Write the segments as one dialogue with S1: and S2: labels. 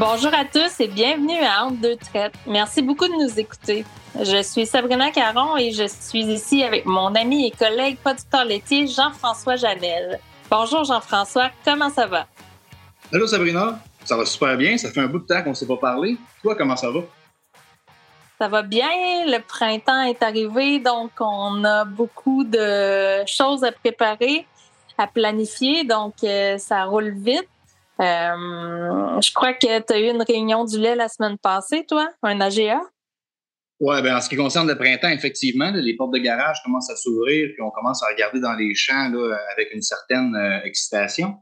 S1: Bonjour à tous et bienvenue à Entre deux traites. Merci beaucoup de nous écouter. Je suis Sabrina Caron et je suis ici avec mon ami et collègue producteur laitier Jean-François Janel. Bonjour Jean-François, comment ça va?
S2: Allô Sabrina, ça va super bien. Ça fait un bout de temps qu'on ne s'est pas parlé. Toi, comment ça va?
S1: Ça va bien. Le printemps est arrivé, donc on a beaucoup de choses à préparer, à planifier, donc euh, ça roule vite. Euh, je crois que tu as eu une réunion du lait la semaine passée, toi, un AGA.
S2: Oui, ben en ce qui concerne le printemps, effectivement, les portes de garage commencent à s'ouvrir, puis on commence à regarder dans les champs là, avec une certaine euh, excitation.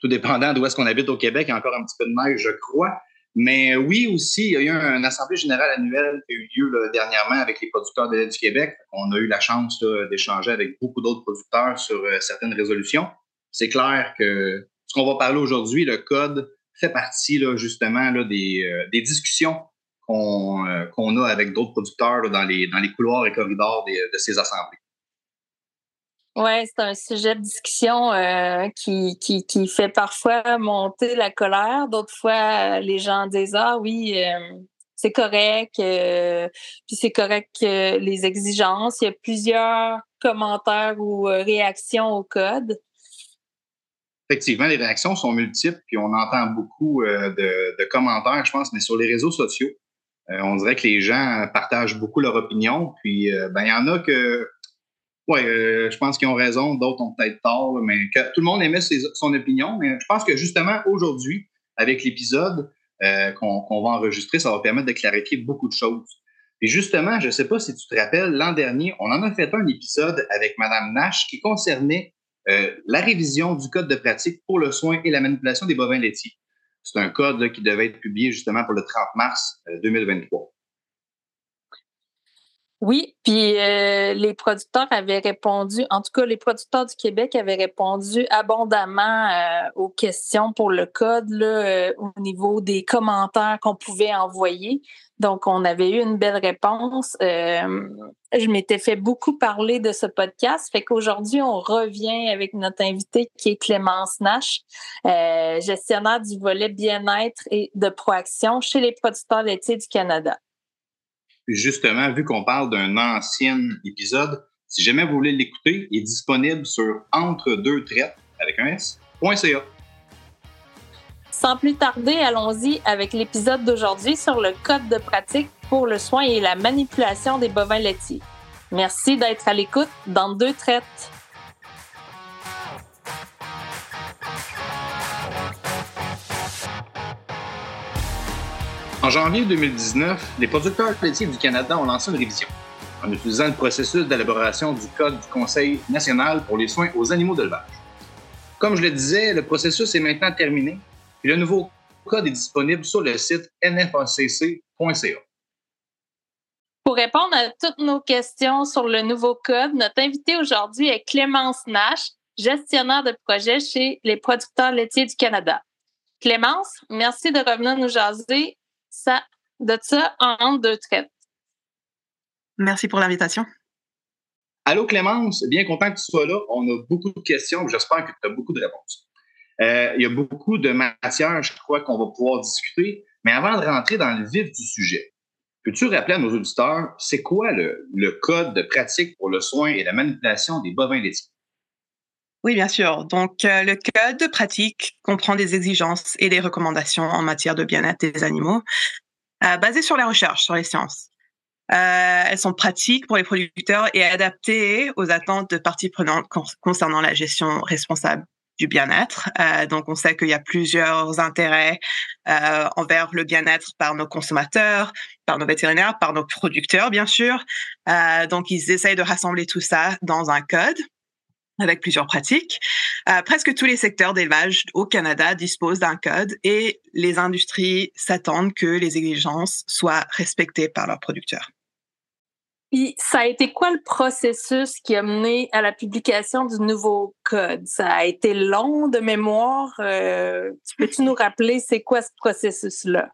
S2: Tout dépendant d'où est-ce qu'on habite au Québec, il y a encore un petit peu de neige, je crois. Mais oui, aussi, il y a eu une assemblée générale annuelle qui a eu lieu dernièrement avec les producteurs de lait du Québec. On a eu la chance d'échanger avec beaucoup d'autres producteurs sur euh, certaines résolutions. C'est clair que ce qu'on va parler aujourd'hui, le code, fait partie justement euh, des discussions qu'on euh, qu'on a avec d'autres producteurs dans, les, couloirs et corridors de ces assemblées.
S1: Oui, c'est un sujet de discussion euh, qui, qui, qui, fait parfois monter la colère. D'autres fois, les gens disent Ah oui, c'est correct, puis c'est correct les exigences. Il y a plusieurs commentaires ou réactions au code
S2: effectivement, les réactions sont multiples, puis on entend beaucoup euh, de, commentaires, je pense, mais sur les réseaux sociaux. Euh, on dirait que les gens partagent beaucoup leur opinion, puis euh, ben il y en a que, ouais, je pense qu'ils ont raison, d'autres ont peut-être tort, mais que tout le monde émet son opinion. Mais je pense que justement aujourd'hui, avec l'épisode qu'on va enregistrer, ça va permettre de clarifier beaucoup de choses. Et justement, je ne sais pas si tu te rappelles, l'an dernier, on en a fait un épisode avec Mme Nash qui concernait la révision du code de pratique pour le soin et la manipulation des bovins laitiers. C'est un code qui devait être publié justement pour le 30 mars 2023. Euh,
S1: oui, puis euh, les producteurs avaient répondu, en tout cas les producteurs du Québec avaient répondu abondamment aux questions pour le code là, au niveau des commentaires qu'on pouvait envoyer. Donc, on avait eu une belle réponse. Euh, je m'étais fait beaucoup parler de ce podcast. Fait qu'aujourd'hui, on revient avec notre invité qui est Clémence Nash, euh, gestionnaire du volet bien-être et de proaction chez les producteurs laitiers du Canada.
S2: Justement, vu qu'on parle d'un ancien épisode, si jamais vous voulez l'écouter, il est disponible sur entre deux traites avec un S.ca.
S1: Sans plus tarder, allons-y avec l'épisode d'aujourd'hui sur le code de pratique pour le soin et la manipulation des bovins laitiers. Merci d'être à l'écoute dans deux traites.
S2: En janvier 2019, les producteurs laitiers du Canada ont lancé une révision en utilisant le processus d'élaboration du Code du Conseil national pour les soins aux animaux d'élevage. Comme je le disais, le processus est maintenant terminé le nouveau code est disponible sur le site nfacc.ca.
S1: Pour répondre à toutes nos questions sur le nouveau code, notre invité aujourd'hui est Clémence Nash, gestionnaire de projet chez les producteurs laitiers du Canada. Clémence, merci de revenir nous jaser ça, de ça en deux traites.
S3: Merci pour l'invitation.
S2: Allô Clémence, bien content que tu sois là. On a beaucoup de questions. J'espère que tu as beaucoup de réponses. Euh, il y a beaucoup de matières, je crois, qu'on va pouvoir discuter. Mais avant de rentrer dans le vif du sujet, peux-tu rappeler à nos auditeurs, c'est quoi le, le, code de pratique pour le soin et la manipulation des bovins laitiers?
S3: Oui, bien sûr. Donc, euh, le code de pratique comprend des exigences et des recommandations en matière de bien-être des animaux, euh, basées sur la recherche, sur les sciences. Euh, elles sont pratiques pour les producteurs et adaptées aux attentes de parties prenantes concernant la gestion responsable du bien-être. Euh, donc, on sait qu'il y a plusieurs intérêts envers le bien-être par nos consommateurs, par nos vétérinaires, par nos producteurs, bien sûr. Donc, ils essayent de rassembler tout ça dans un code avec plusieurs pratiques. Euh, presque tous les secteurs d'élevage au Canada disposent d'un code et les industries s'attendent que les exigences soient respectées par leurs producteurs.
S1: Puis, ça a été quoi le processus qui a mené à la publication du nouveau code? Ça a été long de mémoire. Euh, peux-tu nous rappeler c'est quoi ce processus-là?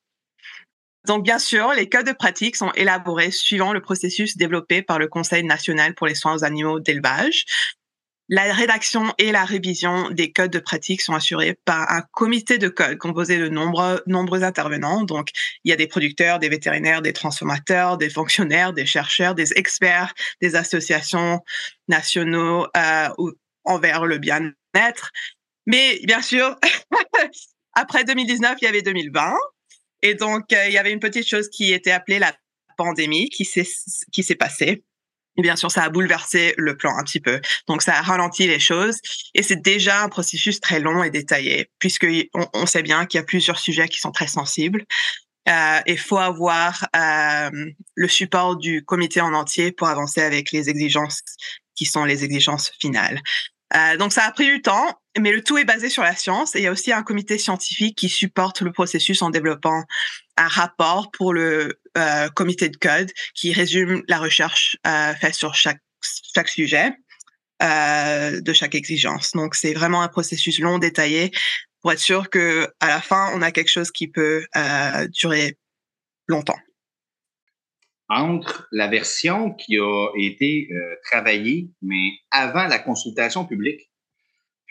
S3: Donc, bien sûr, les codes de pratique sont élaborés suivant le processus développé par le Conseil national pour les soins aux animaux d'élevage. La rédaction et la révision des codes de pratique sont assurés par un comité de code composé de nombreux, intervenants. Donc, il y a des producteurs, des vétérinaires, des transformateurs, des fonctionnaires, des chercheurs, des experts, des associations nationaux euh, envers le bien-être. Mais bien sûr, après 2019, il y avait 2020. Et donc, euh, il y avait une petite chose qui était appelée la pandémie qui s'est passée. Et bien sûr, ça a bouleversé le plan un petit peu. Donc, ça a ralenti les choses. Et c'est déjà un processus très long et détaillé, puisque on, sait bien qu'il y a plusieurs sujets qui sont très sensibles. Euh, il faut avoir euh, le support du comité en entier pour avancer avec les exigences qui sont les exigences finales. Euh, donc ça a pris du temps, mais le tout est basé sur la science et il y a aussi un comité scientifique qui supporte le processus en développant un rapport pour le euh, comité de code qui résume la recherche euh, faite sur chaque, sujet euh, de chaque exigence. Donc c'est vraiment un processus long, détaillé pour être sûr que à la fin on a quelque chose qui peut durer longtemps
S2: entre la version qui a été travaillée, mais avant la consultation publique,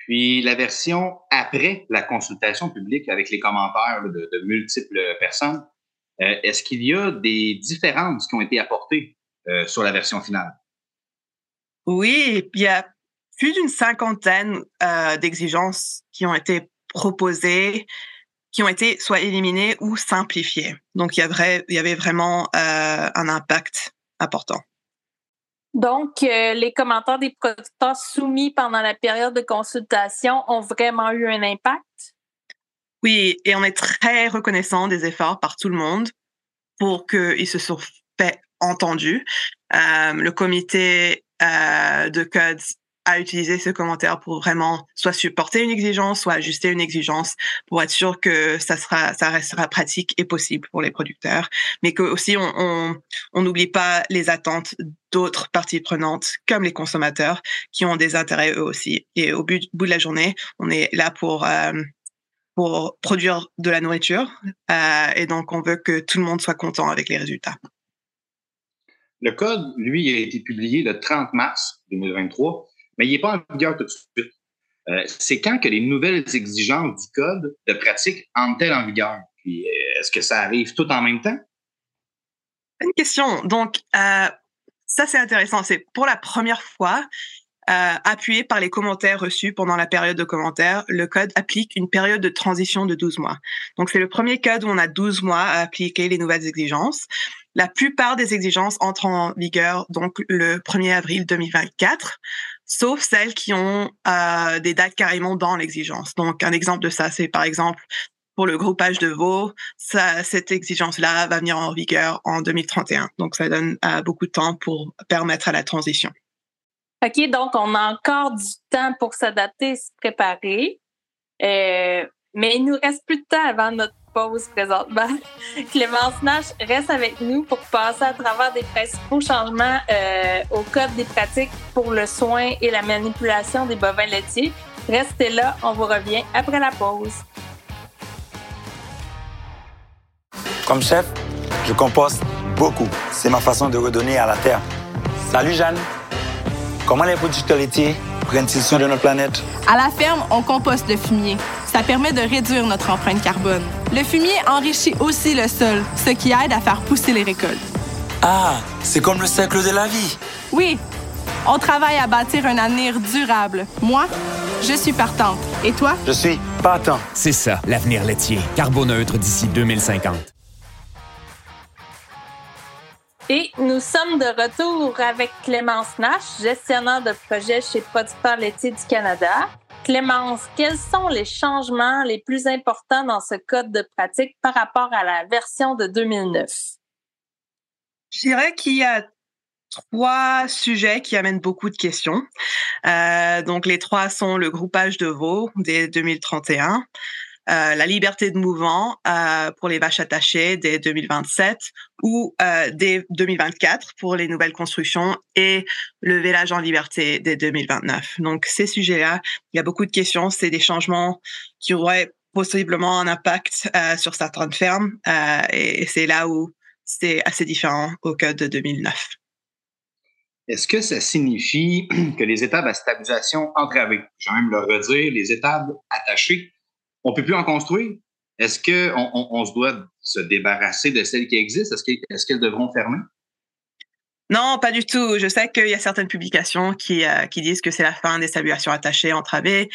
S2: puis la version après la consultation publique avec les commentaires de, multiples personnes. Euh, est-ce qu'il y a des différences qui ont été apportées euh, sur la version finale?
S3: Oui, il y a plus d'une cinquantaine d'exigences qui ont été proposées qui ont été soit éliminés ou simplifiés. Donc, il y, avait, vraiment euh, un impact important.
S1: Donc, euh, les commentaires des producteurs soumis pendant la période de consultation ont vraiment eu un impact?
S3: Oui, et on est très reconnaissant des efforts par tout le monde pour qu'ils se soient fait entendus. Euh, le comité de code à utiliser ce commentaire pour vraiment soit supporter une exigence, soit ajuster une exigence pour être sûr que ça sera, ça restera pratique et possible pour les producteurs, mais que aussi on n'oublie pas les attentes d'autres parties prenantes comme les consommateurs qui ont des intérêts eux aussi. Et au bout, de la journée, on est là pour euh, pour produire de la nourriture euh, et donc on veut que tout le monde soit content avec les résultats.
S2: Le code, lui, a été publié le 30 mars 2023 mais il n'est pas en vigueur tout de suite. Euh, c'est quand que les nouvelles exigences du code de pratique entrent en vigueur? Puis, euh, est-ce que ça arrive tout en même temps?
S3: Une question. Donc, euh, ça, c'est intéressant. C'est pour la première fois, appuyé par les commentaires reçus pendant la période de commentaires, le code applique une période de transition de 12 mois. Donc, c'est le premier code où on a 12 mois à appliquer les nouvelles exigences. La plupart des exigences entrent en vigueur donc le 1er avril 2024 sauf celles qui ont euh, des dates carrément dans l'exigence. Donc, un exemple de ça, c'est par exemple pour le groupage de veaux, cette exigence-là va venir en vigueur en 2031. Donc, ça donne euh, beaucoup de temps pour permettre à la transition.
S1: OK, donc on a encore du temps pour s'adapter, se préparer. Euh, mais il nous reste plus de temps avant notre pause présentement. Clémence Nash reste avec nous pour passer à travers des principaux changements euh, au code des pratiques pour le soin et la manipulation des bovins laitiers. Restez là, on vous revient après la pause.
S4: Comme chef, je composte beaucoup. C'est ma façon de redonner à la terre. Salut Jeanne. Comment les producteurs laitiers prennent-ils soin de notre planète?
S5: À la ferme, on composte le fumier. Ça permet de réduire notre empreinte carbone. Le fumier enrichit aussi le sol, ce qui aide à faire pousser les récoltes.
S4: Ah, c'est comme le cercle de la vie.
S5: Oui, on travaille à bâtir un avenir durable. Moi, je suis partante. Et toi?
S4: Je suis partant.
S6: C'est ça, l'avenir laitier. Carboneutre d'ici 2050.
S1: Et nous sommes de retour avec Clémence Nash, gestionnaire de projet chez Producteurs laitiers du Canada. Clémence, quels sont les changements les plus importants dans ce code de pratique par rapport à la version de 2009?
S3: Je dirais qu'il y a trois sujets qui amènent beaucoup de questions. Euh, donc, les trois sont le groupage de veaux dès 2031, euh, la liberté de mouvement euh, pour les vaches attachées dès 2027 ou euh, dès 2024 pour les nouvelles constructions et le village en liberté dès 2029. Donc ces sujets-là, il y a beaucoup de questions. C'est des changements qui auraient possiblement un impact sur certaines fermes et c'est là où c'est assez différent au code de 2009.
S2: est-ce que ça signifie que les étables à stabilisation entravées, je vais même le redire, les étables attachées, on ne peut plus en construire? Est-ce qu'on on, se doit se débarrasser de celles qui existent? Est-ce qu'elles devront fermer?
S3: Non, pas du tout. Je sais qu'il y a certaines publications qui, euh, qui disent que c'est la fin des stabilisations attachées, entravées,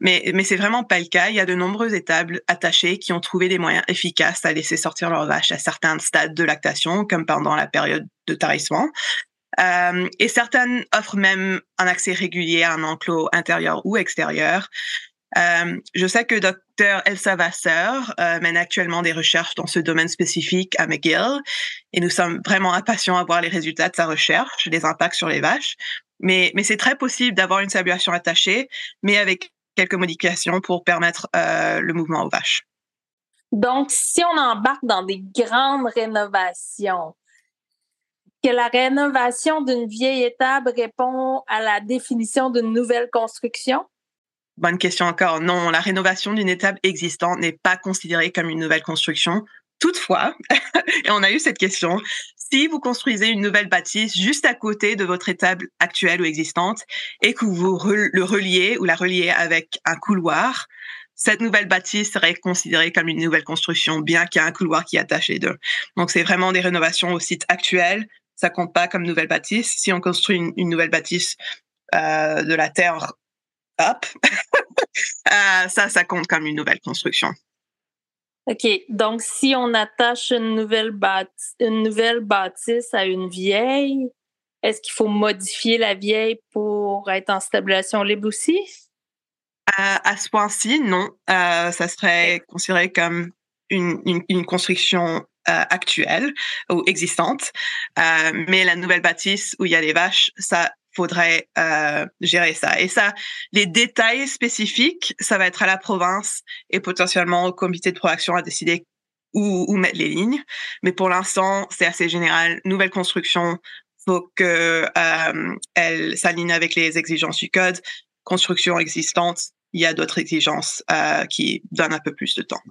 S3: mais, mais c'est vraiment pas le cas. Il y a de nombreuses étables attachées qui ont trouvé des moyens efficaces à laisser sortir leurs vaches à certains stades de lactation, comme pendant la période de tarissement. Euh, et certaines offrent même un accès régulier à un enclos intérieur ou extérieur. Euh, je sais que Dr Elsa Vasseur euh, mène actuellement des recherches dans ce domaine spécifique à McGill et nous sommes vraiment impatients à voir les résultats de sa recherche, les impacts sur les vaches. Mais, c'est très possible d'avoir une stabilisation attachée, mais avec quelques modifications pour permettre euh, le mouvement aux vaches.
S1: Donc, si on embarque dans des grandes rénovations, que la rénovation d'une vieille étable répond à la définition d'une nouvelle construction?
S3: Bonne question encore. Non, la rénovation d'une étable existante n'est pas considérée comme une nouvelle construction. Toutefois, et on a eu cette question, si vous construisez une nouvelle bâtisse juste à côté de votre étable actuelle ou existante et que vous le reliez ou la reliez avec un couloir, cette nouvelle bâtisse serait considérée comme une nouvelle construction, bien qu'il y ait un couloir qui est attaché d'eux. Donc, c'est vraiment des rénovations au site actuel. Ça compte pas comme nouvelle bâtisse. Si on construit une, nouvelle bâtisse euh, de la terre hop, euh, ça, ça compte comme une nouvelle construction.
S1: OK. Donc, si on attache une nouvelle, bâtisse, une nouvelle bâtisse à une vieille, est-ce qu'il faut modifier la vieille pour être en stabilisation libre aussi?
S3: à ce point-ci, non. Euh, ça serait considéré comme une, une, construction euh, actuelle ou existante. mais la nouvelle bâtisse où il y a des vaches, ça faudrait euh, gérer ça. Et ça, les détails spécifiques, ça va être à la province et potentiellement au comité de proaction à décider où, où mettre les lignes. Mais pour l'instant, c'est assez général. Nouvelle construction, faut que euh, elle s'aligne avec les exigences du code. Construction existante, il y a d'autres exigences euh, qui donnent un peu plus de temps.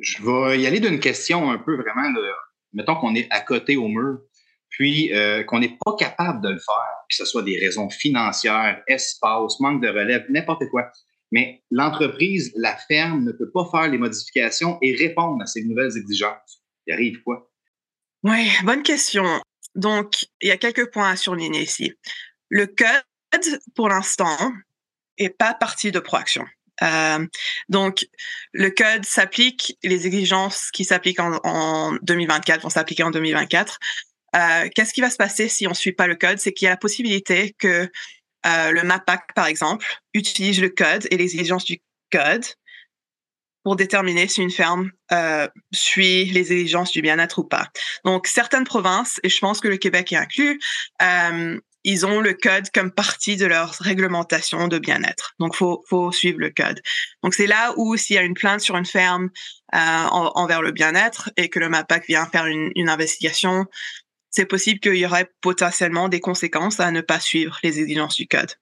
S2: Je vais y aller d'une question un peu vraiment de, mettons qu'on est à côté au mur puis euh, qu'on n'est pas capable de le faire, que ce soit des raisons financières, espace, manque de relève, n'importe quoi. Mais l'entreprise, la ferme, ne peut pas faire les modifications et répondre à ces nouvelles exigences. Il arrive quoi?
S3: Oui, bonne question. Donc, il y a quelques points à surligner ici. Le code, pour l'instant, est pas partie de Proaction. Euh, donc, le code s'applique, les exigences qui s'appliquent en, en 2024 vont s'appliquer en 2024. Euh, qu'est-ce qui va se passer si on suit pas le code? C'est qu'il y a la possibilité que euh, le MAPAC, par exemple, utilise le code et les exigences du code pour déterminer si une ferme euh, suit les exigences du bien-être ou pas. Donc, certaines provinces, et je pense que le Québec est inclus, ils ont le code comme partie de leur réglementation de bien-être. Donc, faut, faut suivre le code. Donc, c'est là où s'il y a une plainte sur une ferme envers le bien-être et que le MAPAC vient faire une investigation, c'est possible qu'il y aurait potentiellement des conséquences à ne pas suivre les exigences du code.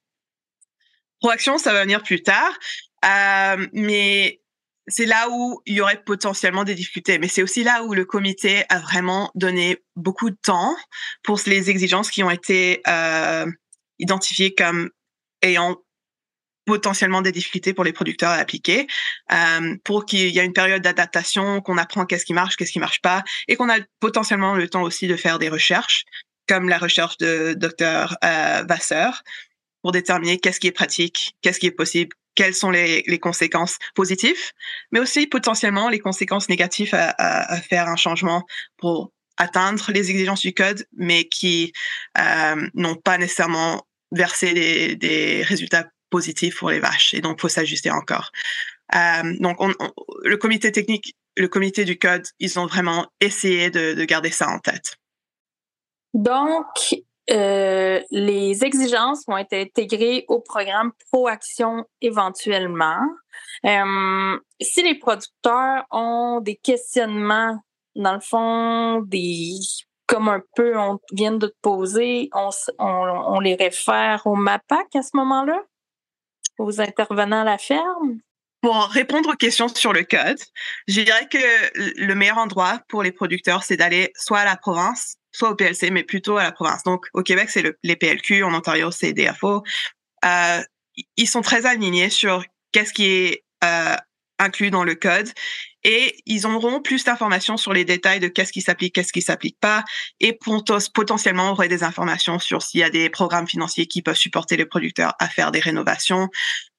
S3: Proaction, ça va venir plus tard, euh, mais c'est là où il y aurait potentiellement des difficultés. Mais c'est aussi là où le comité a vraiment donné beaucoup de temps pour les exigences qui ont été euh, identifiées comme ayant potentiellement des difficultés pour les producteurs à appliquer, euh, pour qu'il y ait une période d'adaptation, qu'on apprend qu'est-ce qui marche, qu'est-ce qui marche pas, et qu'on a potentiellement le temps aussi de faire des recherches, comme la recherche de Dr euh, Vasseur, pour déterminer qu'est-ce qui est pratique, qu'est-ce qui est possible, quelles sont les, les, conséquences positives, mais aussi potentiellement les conséquences négatives à, à, à faire un changement pour atteindre les exigences du code, mais qui euh, n'ont pas nécessairement versé des, des résultats positif pour les vaches et donc faut s'ajuster encore. Euh, donc on, le comité technique, le comité du code, ils ont vraiment essayé de, de garder ça en tête.
S1: Donc euh, les exigences vont être intégrées au programme Proaction éventuellement. Euh, si les producteurs ont des questionnements, dans le fond, des comme un peu on vient de te poser, on les réfère au MAPAC à ce moment-là? Aux intervenants à la ferme?
S3: Pour répondre aux questions sur le code, je dirais que le meilleur endroit pour les producteurs, c'est d'aller soit à la province, soit au PLC, mais plutôt à la province. Donc, au Québec, c'est le, les PLQ, en Ontario, c'est DFO. Euh, ils sont très alignés sur qu'est-ce qui est euh, inclus dans le code et ils auront plus d'informations sur les détails de qu'est-ce qui s'applique, qu'est-ce qui s'applique pas et potentiellement aurait des informations sur s'il y a des programmes financiers qui peuvent supporter les producteurs à faire des rénovations.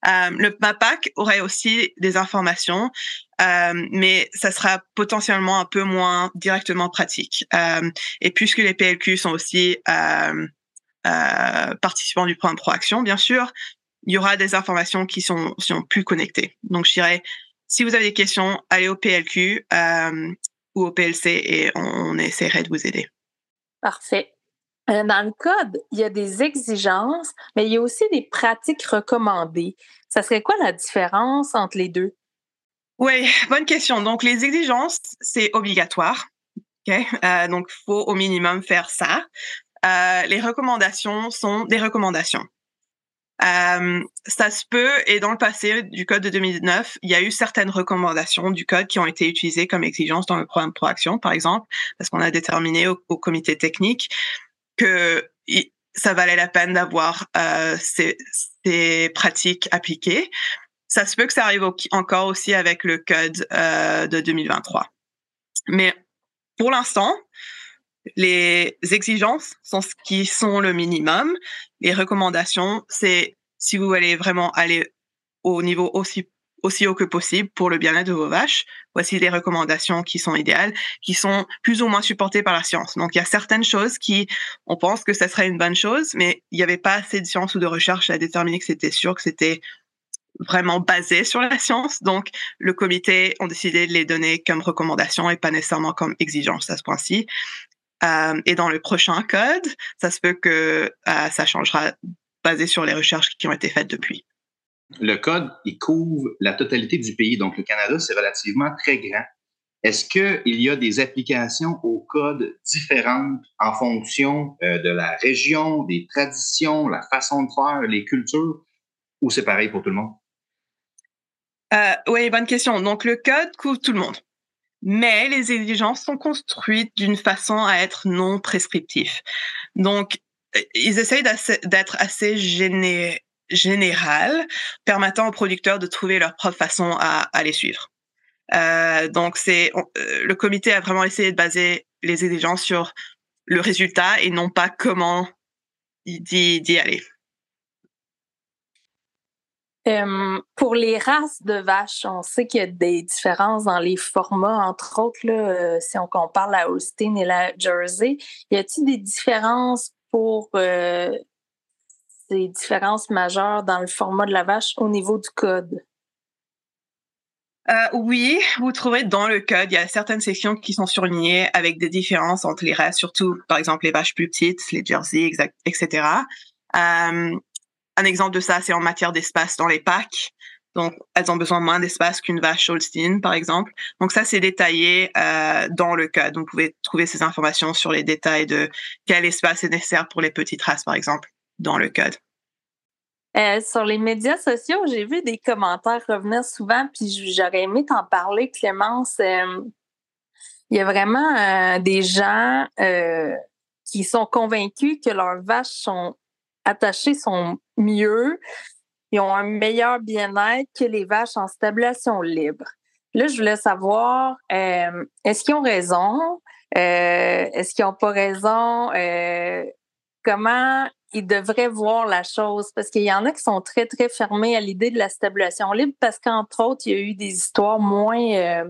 S3: Euh, le MAPAC aurait aussi des informations, euh, mais ça sera potentiellement un peu moins directement pratique. Euh, et puisque les PLQ sont aussi participants du programme Proaction, bien sûr, il y aura des informations qui sont, sont plus connectées. Donc, je dirais, si vous avez des questions, allez au PLQ euh, ou au PLC et on, essaierait de vous aider.
S1: Parfait. Euh, dans le code, il y a des exigences, mais il y a aussi des pratiques recommandées. Ça serait quoi la différence entre les deux?
S3: Oui, bonne question. Donc, les exigences, c'est obligatoire. Euh, donc, il faut au minimum faire ça. les recommandations sont des recommandations. Euh, ça se peut, et dans le passé du code de 2009, il y a eu certaines recommandations du code qui ont été utilisées comme exigence dans le programme Proaction, par exemple, parce qu'on a déterminé au, comité technique que ça valait la peine d'avoir euh, ces, ces, pratiques appliquées. Ça se peut que ça arrive encore aussi avec le code euh, de 2023. Mais pour l'instant, les exigences sont ce qui sont le minimum. Les recommandations, c'est si vous voulez vraiment aller au niveau aussi aussi haut que possible pour le bien-être de vos vaches. Voici les recommandations qui sont idéales, qui sont plus ou moins supportées par la science. Donc, il y a certaines choses qui, on pense que ça serait une bonne chose, mais il n'y avait pas assez de science ou de recherche à déterminer que c'était sûr que c'était vraiment basé sur la science. Donc, le comité ont décidé de les donner comme recommandations et pas nécessairement comme exigence à ce point-ci. Euh, et dans le prochain code, ça se peut que euh, ça changera basé sur les recherches qui ont été faites depuis.
S2: Le code, il couvre la totalité du pays. Donc, le Canada, c'est relativement très grand. Est-ce qu'il y a des applications au code différentes en fonction euh, de la région, des traditions, la façon de faire, les cultures, ou c'est pareil pour tout le monde?
S3: oui, bonne question. Donc, le code couvre tout le monde mais les exigences sont construites d'une façon à être non prescriptifs. Donc, euh, ils essayent d'être assez géné général, permettant aux producteurs de trouver leur propre façon à, à les suivre. Euh, donc, c'est euh, le comité a vraiment essayé de baser les exigences sur le résultat et non pas comment d'y aller
S1: pour les races de vaches, on sait qu'il y a des différences dans les formats, entre autres, euh, si on compare la Holstein et la Jersey. Y a-t-il des différences pour euh, ces différences majeures dans le format de la vache au niveau du code?
S3: Euh, oui, vous trouverez dans le code, il y a certaines sections qui sont surlignées avec des différences entre les races, surtout par exemple les vaches plus petites, les Jersey, etc. Euh, un exemple de ça, c'est en matière d'espace dans les packs. Donc, elles ont besoin moins d'espace qu'une vache Holstein, par exemple. Donc, ça, c'est détaillé euh, dans le code. Donc, vous pouvez trouver ces informations sur les détails de quel espace est nécessaire pour les petites races, par exemple, dans le code.
S1: Euh, sur les médias sociaux, j'ai vu des commentaires revenir souvent, puis j'aurais aimé t'en parler, Clémence. Euh, il y a vraiment des gens qui sont convaincus que leurs vaches sont attachées sont mieux, ils ont un meilleur bien-être que les vaches en stabilisation libre. Là, je voulais savoir, euh, est-ce qu'ils ont raison? Euh, est-ce qu'ils n'ont pas raison? Euh, comment ils devraient voir la chose? Parce qu'il y en a qui sont très, très fermés à l'idée de la stabilisation libre parce qu'entre autres, il y a eu des histoires moins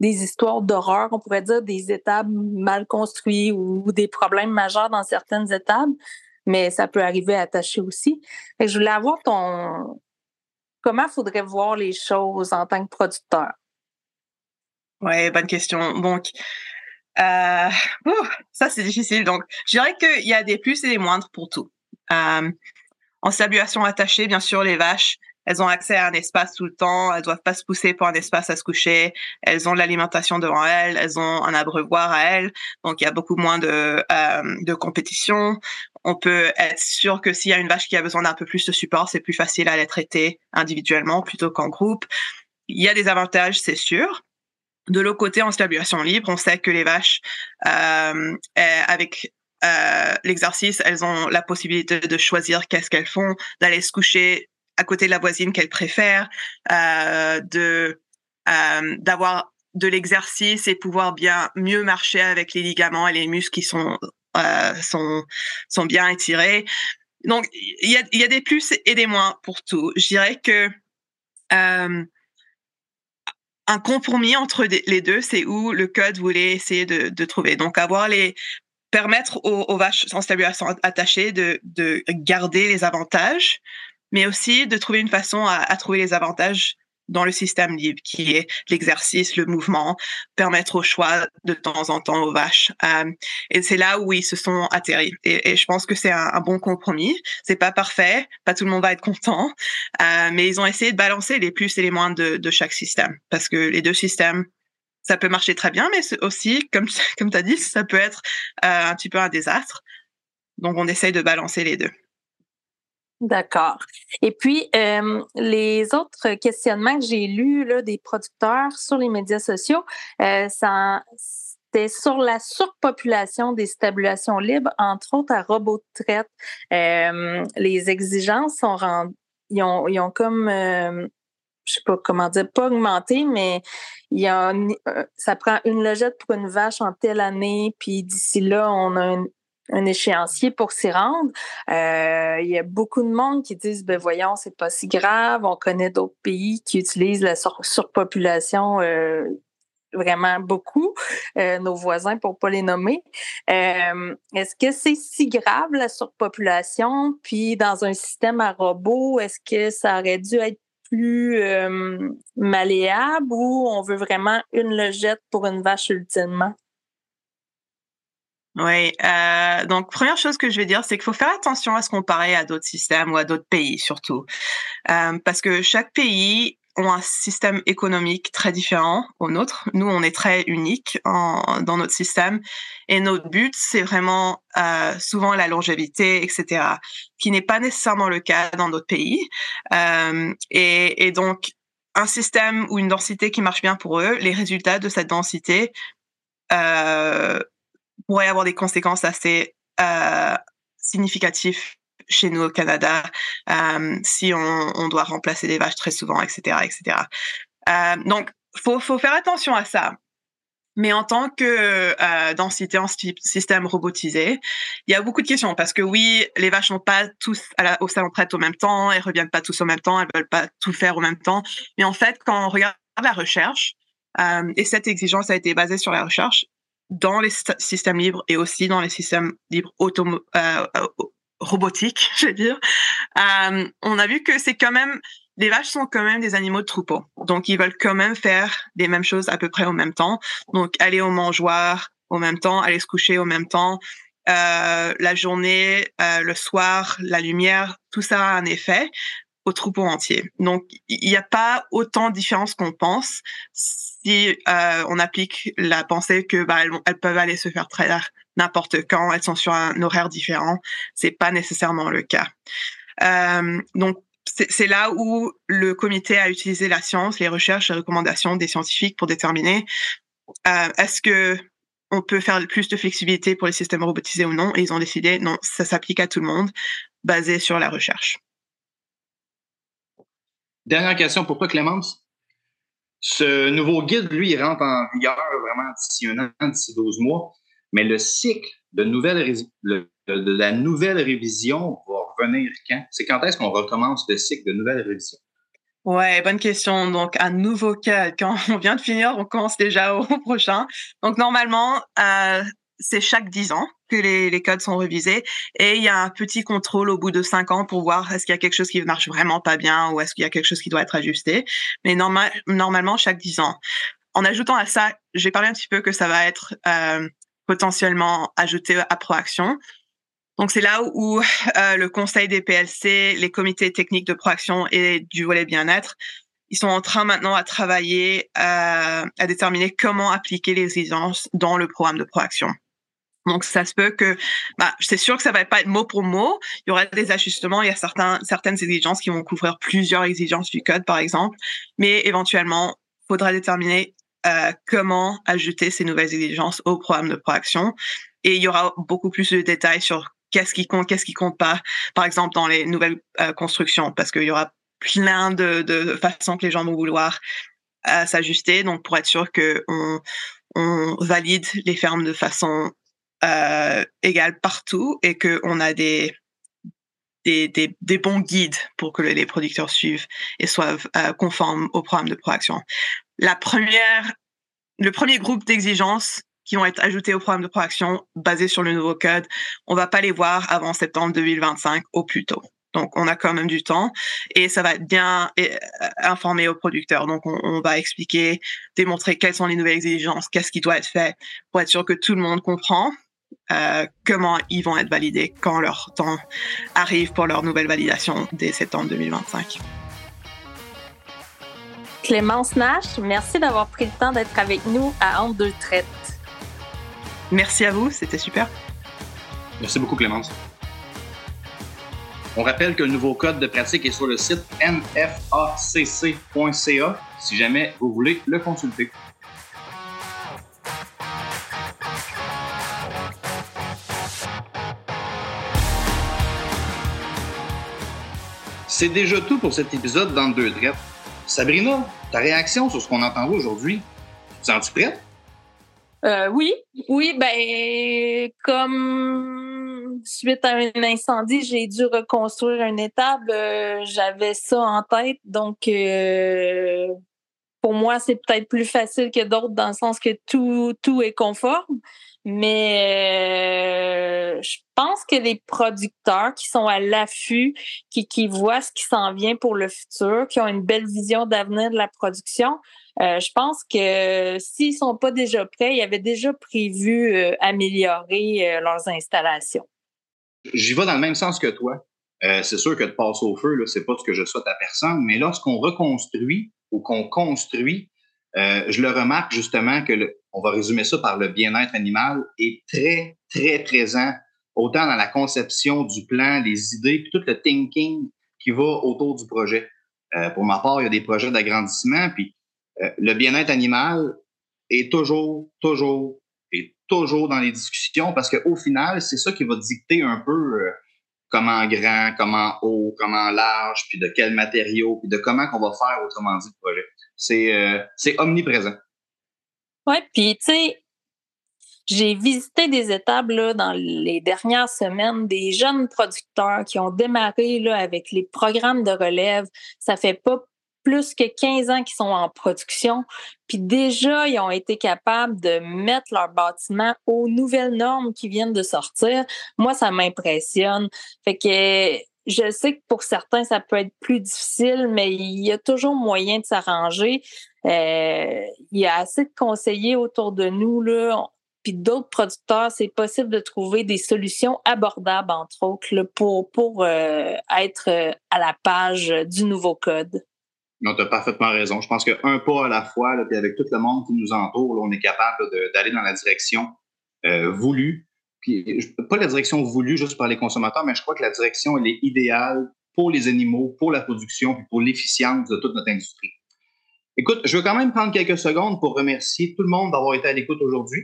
S1: des histoires d'horreur, on pourrait dire des étables mal construites ou des problèmes majeurs dans certaines étables mais ça peut arriver à attacher aussi. Et je voulais avoir ton. Comment faudrait voir les choses en tant que producteur?
S3: Oui, bonne question. Donc, euh, ça, c'est difficile. Donc, je dirais qu'il y a des plus et des moindres pour tout. Euh, en stabilisation attachée, bien sûr, les vaches, elles ont accès à un espace tout le temps, elles doivent pas se pousser pour un espace à se coucher, elles ont l'alimentation devant elles, elles ont un abreuvoir à elles, donc il y a beaucoup moins de, euh, de compétition. On peut être sûr que s'il y a une vache qui a besoin d'un peu plus de support, c'est plus facile à les traiter individuellement plutôt qu'en groupe. Il y a des avantages, c'est sûr. De l'autre côté, en stabulation libre, on sait que les vaches, euh, avec euh, l'exercice, elles ont la possibilité de choisir qu'est-ce qu'elles font, d'aller se coucher à côté de la voisine qu'elles préfèrent, euh, de d'avoir de l'exercice et pouvoir bien mieux marcher avec les ligaments et les muscles qui sont sont sont bien étirés. Donc il y a y a des plus et des moins pour tout. Je dirais que euh, un compromis entre les deux, c'est où le code voulait essayer de, trouver. Donc avoir les permettre aux, vaches en stabulation attachées de, de garder les avantages, mais aussi de trouver une façon à trouver les avantages dans le système libre, qui est l'exercice, le mouvement, permettre au choix de temps en temps aux vaches. Euh, et c'est là où ils se sont atterris. Et, je pense que c'est un, bon compromis. C'est pas parfait, pas tout le monde va être content, euh, mais ils ont essayé de balancer les plus et les moins de, de chaque système, parce que les deux systèmes ça peut marcher très bien, mais aussi, comme, comme tu as dit, ça peut être euh, un petit peu un désastre. Donc, on essaye de balancer les deux.
S1: D'accord. Et puis, euh, les autres questionnements que j'ai lus là, des producteurs sur les médias sociaux, euh, c'était sur la surpopulation des stabulations libres, entre autres à robot de traite. Euh, les exigences sont rendues, ils ont, ils ont comme, euh, je sais pas comment dire, pas augmenté, mais il y a, ça prend une logette pour une vache en telle année, puis d'ici là, on a un, un échéancier pour s'y rendre. Euh, il y a beaucoup de monde qui disent, ben voyons, c'est pas si grave. On connaît d'autres pays qui utilisent la sur surpopulation euh, vraiment beaucoup, euh, nos voisins pour pas les nommer. Est-ce que c'est si grave la surpopulation? Puis dans un système à robot, est-ce que ça aurait dû être plus malléable ou on veut vraiment une logette pour une vache ultimement?
S3: Oui, euh, donc première chose que je vais dire, c'est qu'il faut faire attention à se comparer à d'autres systèmes ou à d'autres pays surtout, euh, parce que chaque pays ont un système économique très différent au nôtre. Nous, on est très unique dans notre système et notre but, c'est vraiment euh, souvent la longévité, etc., qui n'est pas nécessairement le cas dans d'autres pays. Et, donc, un système ou une densité qui marche bien pour eux, les résultats de cette densité pourrait avoir des conséquences assez euh, significatives chez nous au Canada euh, si on, doit remplacer des vaches très souvent, etc., etc. Euh, donc, faut faut faire attention à ça. Mais en tant que euh, densité en système robotisé, il y a beaucoup de questions parce que oui, les vaches n'ont pas tous au salon prête au même temps, elles reviennent pas tous au même temps, elles veulent pas tout faire au même temps. Mais en fait, quand on regarde la recherche, et cette exigence a été basée sur la recherche, dans les systèmes libres et aussi dans les systèmes libres auto euh, robotiques, je vais dire, euh, on a vu que c'est quand même les vaches sont quand même des animaux de troupeau, donc ils veulent quand même faire les mêmes choses à peu près au même temps. Donc aller au mangeoir au même temps, aller se coucher au même temps, euh, la journée, euh, le soir, la lumière, tout ça a un effet au troupeau entier. Donc il n'y a pas autant de différence qu'on pense si euh, on applique la pensée que bah, elles, peuvent aller se faire traire n'importe quand, elles sont sur un horaire différent, c'est pas nécessairement le cas. Euh, donc c'est là où le comité a utilisé la science, les recherches, les recommandations des scientifiques pour déterminer euh, est-ce que on peut faire plus de flexibilité pour les systèmes robotisés ou non. Et ils ont décidé non, ça s'applique à tout le monde, basé sur la recherche.
S2: Dernière question pour toi, Clémence. Ce nouveau guide, lui, il rentre en vigueur vraiment d'ici un an, d'ici 12 mois. Mais le cycle de, nouvelle, le, de la nouvelle révision va revenir quand? C'est quand est-ce qu'on recommence le cycle de nouvelle révision?
S3: Ouais, bonne question. Donc, un nouveau cas, quand on vient de finir, on commence déjà au prochain. Donc, normalement, euh, c'est chaque 10 ans que les, codes sont révisés et il y a un petit contrôle au bout de 5 ans pour voir est-ce qu'il y a quelque chose qui marche vraiment pas bien ou est-ce qu'il y a quelque chose qui doit être ajusté. Mais normal, normalement, chaque 10 ans. En ajoutant à ça, j'ai parlé un petit peu que ça va être euh, potentiellement ajouté à Proaction. Donc c'est là où euh, le conseil des PLC, les comités techniques de Proaction et du volet bien-être ils sont en train maintenant à travailler euh, à déterminer comment appliquer les exigences dans le programme de proaction. Donc, ça se peut que, bah, c'est sûr que ça va pas être mot pour mot. Il y aura des ajustements. Il y a certaines exigences qui vont couvrir plusieurs exigences du code, par exemple. Mais éventuellement, faudra déterminer euh, comment ajouter ces nouvelles exigences au programme de proaction. Et il y aura beaucoup plus de détails sur qu'est-ce qui compte, qu'est-ce qui compte pas, par exemple dans les nouvelles euh, constructions, parce qu'il y aura plein de, de, façons que les gens vont vouloir euh, s'ajuster. Donc, pour être sûr que on, on valide les fermes de façon euh, égale partout et que on a des des, bons guides pour que les producteurs suivent et soient euh, conformes au programme de proaction. La première, le premier groupe d'exigences qui vont être ajoutées au programme de proaction basé sur le nouveau code, on va pas les voir avant septembre 2025 au plus tôt. Donc, on a quand même du temps et ça va être bien euh, informer aux producteurs. Donc, on, on, va expliquer, démontrer quelles sont les nouvelles exigences, qu'est-ce qui doit être fait pour être sûr que tout le monde comprend euh, comment ils vont être validés quand leur temps arrive pour leur nouvelle validation dès septembre 2025.
S1: Clémence Nash, merci d'avoir pris le temps d'être avec nous à Entre deux traites.
S3: Merci à vous, c'était super.
S2: Merci beaucoup Clémence. On rappelle que le nouveau code de pratique est sur le site nfacc.ca si jamais vous voulez le consulter. C'est déjà tout pour cet épisode dans deux traites. Sabrina, ta réaction sur ce qu'on entend aujourd'hui, tu sens-tu prête?
S1: Euh, oui, oui, ben comme suite à un incendie, j'ai dû reconstruire une étable. Euh, j'avais ça en tête, donc euh, pour moi, c'est peut-être plus facile que d'autres dans le sens que tout, tout est conforme. Mais euh, je pense que les producteurs qui sont à l'affût, qui, qui voient ce qui s'en vient pour le futur, qui ont une belle vision d'avenir de la production, euh, je pense que s'ils sont pas déjà prêts, ils avaient déjà prévu euh, améliorer leurs installations.
S2: J'y vais dans le même sens que toi. C'est sûr que de passer au feu, là, c'est pas ce que je souhaite à personne, mais lorsqu'on reconstruit ou qu'on construit, je le remarque justement que, le, on va résumer ça par le bien-être animal, est très, très présent, autant dans la conception du plan, les idées, puis tout le thinking qui va autour du projet. Euh, pour ma part, il y a des projets d'agrandissement, puis euh, le bien-être animal est toujours, toujours, et toujours dans les discussions parce qu'au final, c'est ça qui va dicter un peu euh, comment grand, comment haut, comment large, puis de quel matériau, puis de comment qu'on va faire, autrement dit, le projet. C'est omniprésent.
S1: Oui, puis tu sais, j'ai visité des étables là, dans les dernières semaines, des jeunes producteurs qui ont démarré là, avec les programmes de relève. Ça fait pas plus que 15 ans qu'ils sont en production. Puis déjà, ils ont été capables de mettre leur bâtiment aux nouvelles normes qui viennent de sortir. Moi, ça m'impressionne. Fait que je sais que pour certains, ça peut être plus difficile, mais il y a toujours moyen de s'arranger. Euh, il y a assez de conseillers autour de nous, là, puis d'autres producteurs, c'est possible de trouver des solutions abordables, entre autres, pour, pour euh, être euh, à la page du nouveau code.
S2: Non, tu as parfaitement raison. Je pense qu'un pas à la fois, puis avec tout le monde qui nous entoure, on est capable d'aller dans la direction voulue puis pas la direction voulue juste par les consommateurs, mais je crois que la direction, elle est idéale pour les animaux, pour la production, puis pour l'efficience de toute notre industrie. Écoute, je veux quand même prendre quelques secondes pour remercier tout le monde d'avoir été à l'écoute aujourd'hui.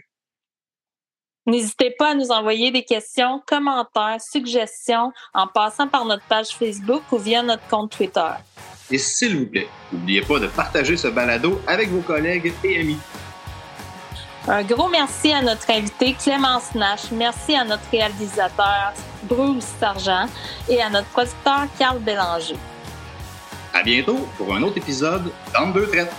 S1: N'hésitez pas à nous envoyer des questions, commentaires, suggestions en passant par notre page Facebook ou via notre compte Twitter.
S2: Et s'il vous plaît, n'oubliez pas de partager ce balado avec vos collègues et amis.
S1: Un gros merci à notre invité Clémence Nash. Merci à notre réalisateur Bruce Sargent et à notre producteur Carl Bélanger.
S2: À bientôt pour un autre épisode dans deux traites.